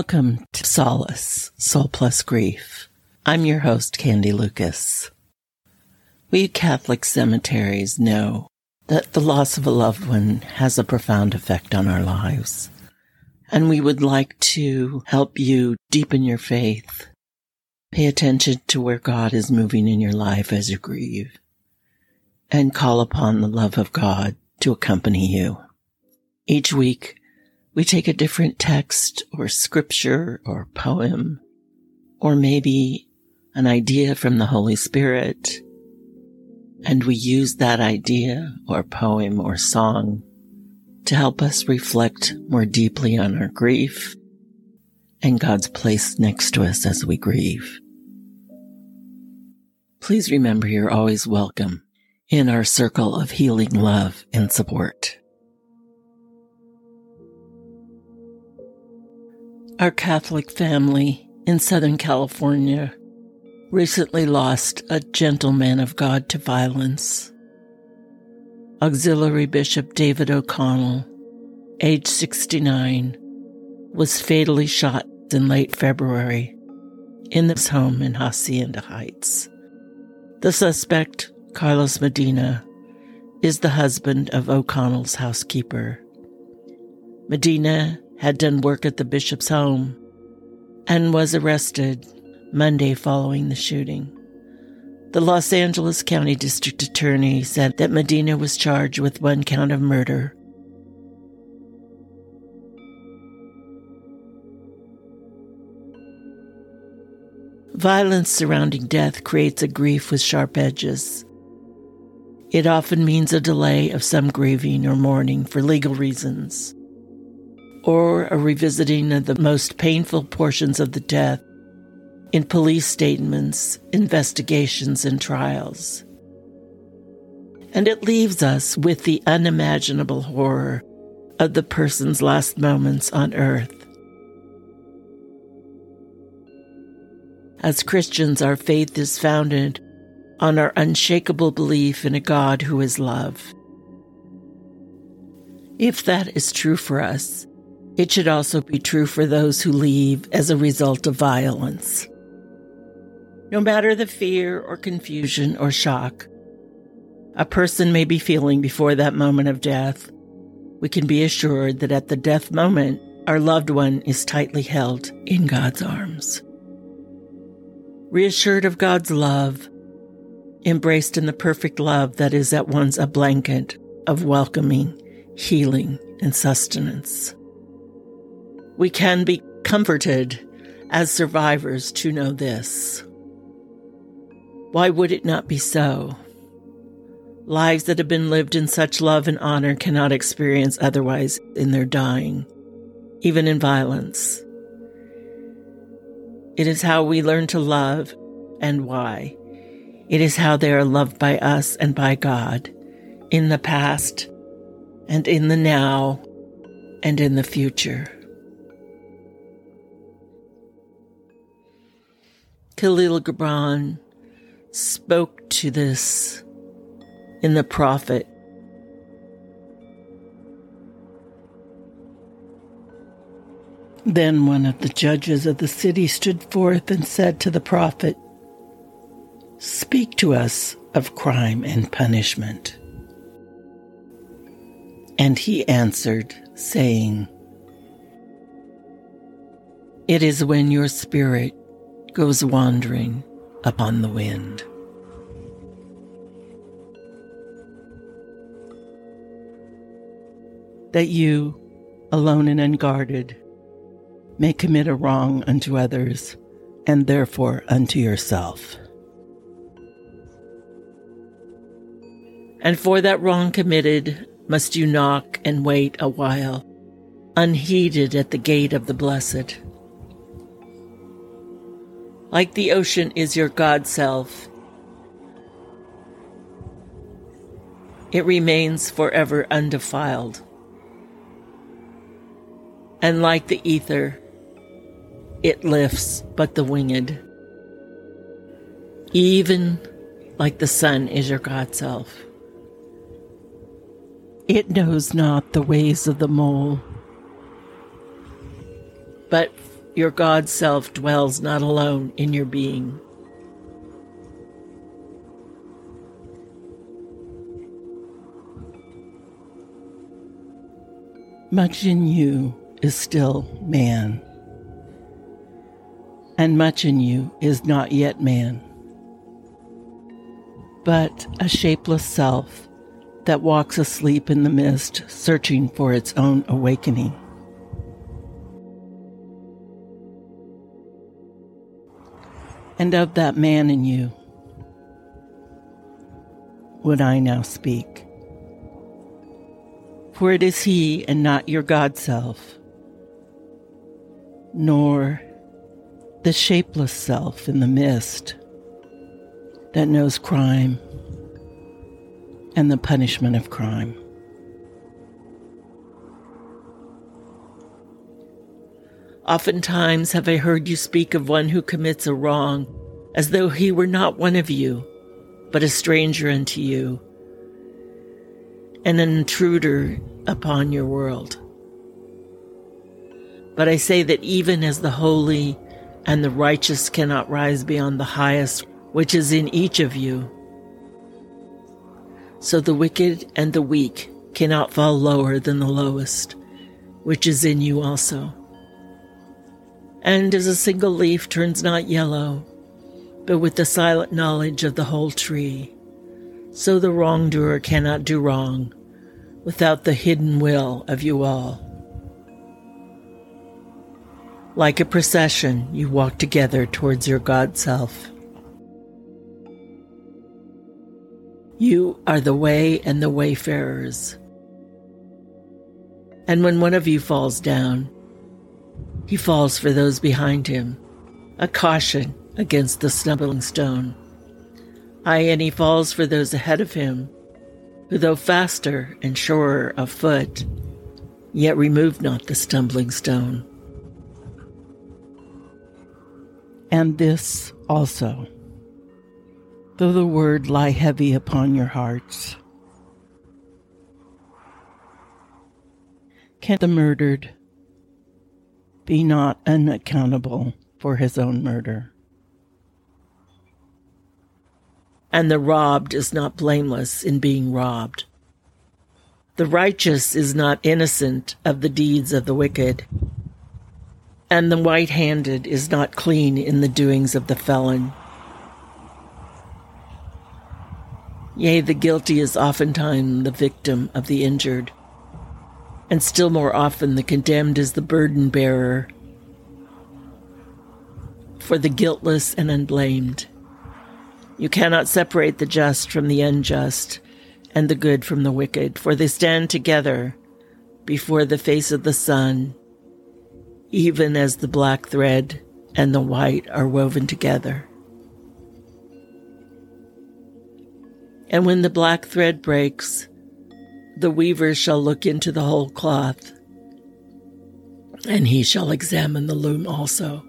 Welcome to Solace, Soul Plus Grief. I'm your host, Candy Lucas. We Catholic cemeteries know that the loss of a loved one has a profound effect on our lives. And we would like to help you deepen your faith. Pay attention to where God is moving in your life as you grieve and call upon the love of God to accompany you. Each week, we take a different text or scripture or poem, or maybe an idea from the Holy Spirit, and we use that idea or poem or song to help us reflect more deeply on our grief and God's place next to us as we grieve. Please remember you're always welcome in our circle of healing love and support. Our Catholic family in Southern California recently lost a gentleman of God to violence. Auxiliary Bishop David O'Connell, age 69, was fatally shot in late February in his home in Hacienda Heights. The suspect, Carlos Medina, is the husband of O'Connell's housekeeper. Medina had done work at the bishop's home and was arrested Monday following the shooting. The Los Angeles County District Attorney said that Medina was charged with one count of murder. Violence surrounding death creates a grief with sharp edges. It often means a delay of some grieving or mourning for legal reasons or a revisiting of the most painful portions of the death in police statements, investigations, and trials. And it leaves us with the unimaginable horror of the person's last moments on earth. As Christians, our faith is founded on our unshakable belief in a God who is love. If that is true for us, it should also be true for those who leave as a result of violence. No matter the fear or confusion or shock a person may be feeling before that moment of death, we can be assured that at the death moment, our loved one is tightly held in God's arms. Reassured of God's love, embraced in the perfect love that is at once a blanket of welcoming, healing, and sustenance. We can be comforted as survivors to know this. Why would it not be so? Lives that have been lived in such love and honor cannot experience otherwise in their dying, even in violence. It is how we learn to love and why. It is how they are loved by us and by God in the past and in the now and in the future. Kahlil Gibran spoke to this in the prophet. Then one of the judges of the city stood forth and said to the prophet, Speak to us of crime and punishment. And he answered, saying, It is when your spirit goes wandering upon the wind. That you, alone and unguarded, may commit a wrong unto others, and therefore unto yourself. And for that wrong committed, must you knock and wait a while, unheeded at the gate of the blessed like the ocean is your God self. It remains forever undefiled. And like the ether, it lifts but the winged. Even like the sun is your God self. It knows not the ways of the mole but your God self dwells not alone in your being. Much in you is still man, and much in you is not yet man, but a shapeless self that walks asleep in the mist, searching for its own awakening. And of that man in you would I now speak for it is he and not your God self, nor the shapeless self in the mist that knows crime and the punishment of crime. Oftentimes have I heard you speak of one who commits a wrong as though he were not one of you, but a stranger unto you and an intruder upon your world. But I say that even as the holy and the righteous cannot rise beyond the highest which is in each of you, so the wicked and the weak cannot fall lower than the lowest, which is in you also. And as a single leaf turns not yellow, but with the silent knowledge of the whole tree, so the wrongdoer cannot do wrong without the hidden will of you all. Like a procession, you walk together towards your God self. You are the way and the wayfarers. And when one of you falls down, he falls for those behind him, a caution against the stumbling stone. Aye, and he falls for those ahead of him, who, though faster and surer of foot, yet remove not the stumbling stone. And this also, though the word lie heavy upon your hearts, can the murdered be not unaccountable for his own murder? and the robbed is not blameless in being robbed. The righteous is not innocent of the deeds of the wicked, and the white handed is not clean in the doings of the felon. Yea, the guilty is oftentimes the victim of the injured, and still more often the condemned is the burden bearer. For the guiltless and unblamed you cannot separate the just from the unjust, and the good from the wicked, for they stand together before the face of the sun, even as the black thread and the white are woven together. And when the black thread breaks, the weaver shall look into the whole cloth, and he shall examine the loom also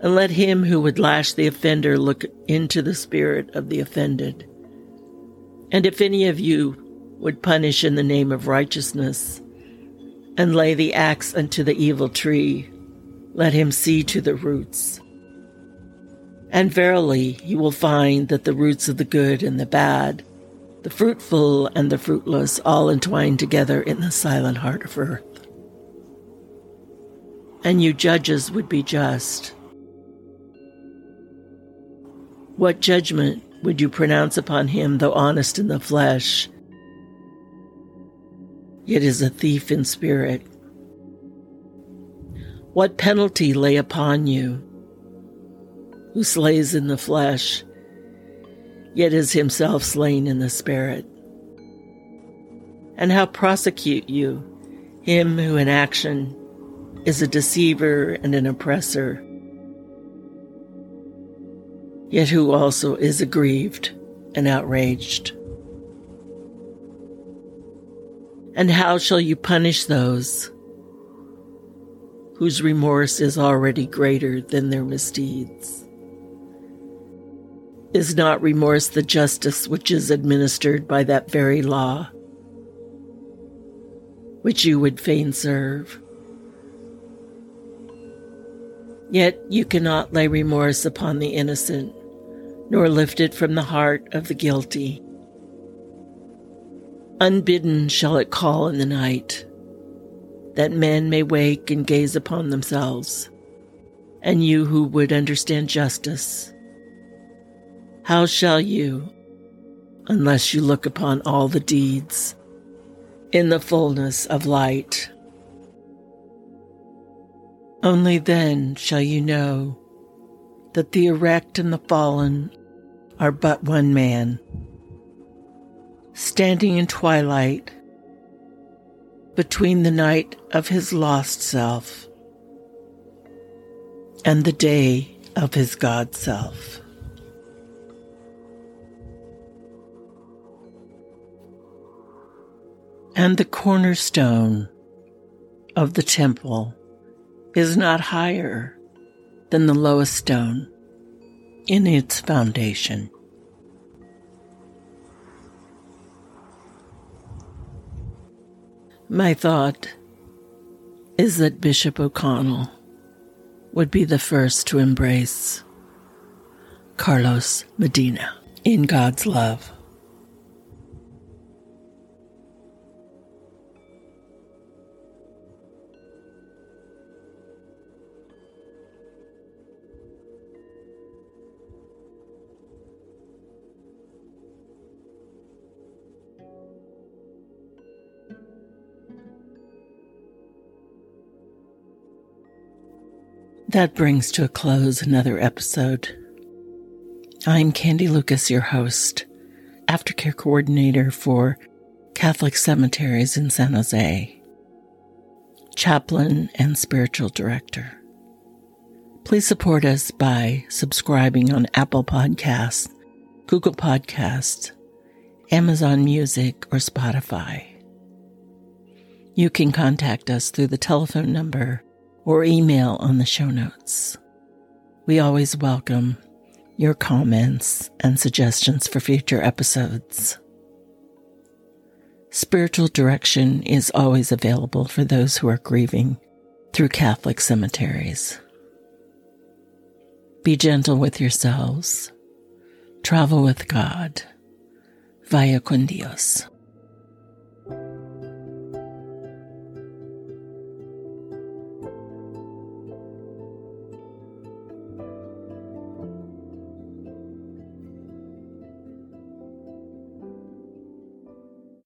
and let him who would lash the offender look into the spirit of the offended. And if any of you would punish in the name of righteousness, and lay the axe unto the evil tree, let him see to the roots. And verily he will find that the roots of the good and the bad, the fruitful and the fruitless, all entwined together in the silent heart of earth. And you judges would be just what judgment would you pronounce upon him, though honest in the flesh, yet is a thief in spirit? What penalty lay upon you, who slays in the flesh, yet is himself slain in the spirit? And how prosecute you him who in action is a deceiver and an oppressor? yet who also is aggrieved and outraged. And how shall you punish those whose remorse is already greater than their misdeeds? Is not remorse the justice which is administered by that very law, which you would fain serve? Yet you cannot lay remorse upon the innocent, nor lift it from the heart of the guilty. Unbidden shall it call in the night, that men may wake and gaze upon themselves, and you who would understand justice. How shall you, unless you look upon all the deeds in the fullness of light? Only then shall you know that the erect and the fallen are but one man standing in twilight between the night of his lost self and the day of his God self. And the cornerstone of the temple is not higher than the lowest stone in its foundation. My thought is that Bishop O'Connell would be the first to embrace Carlos Medina in God's love. That brings to a close another episode. I'm Candy Lucas, your host, aftercare coordinator for Catholic Cemeteries in San Jose, chaplain and spiritual director. Please support us by subscribing on Apple Podcasts, Google Podcasts, Amazon Music, or Spotify. You can contact us through the telephone number or email on the show notes. We always welcome your comments and suggestions for future episodes. Spiritual direction is always available for those who are grieving through Catholic cemeteries. Be gentle with yourselves. Travel with God. Vaya con Dios.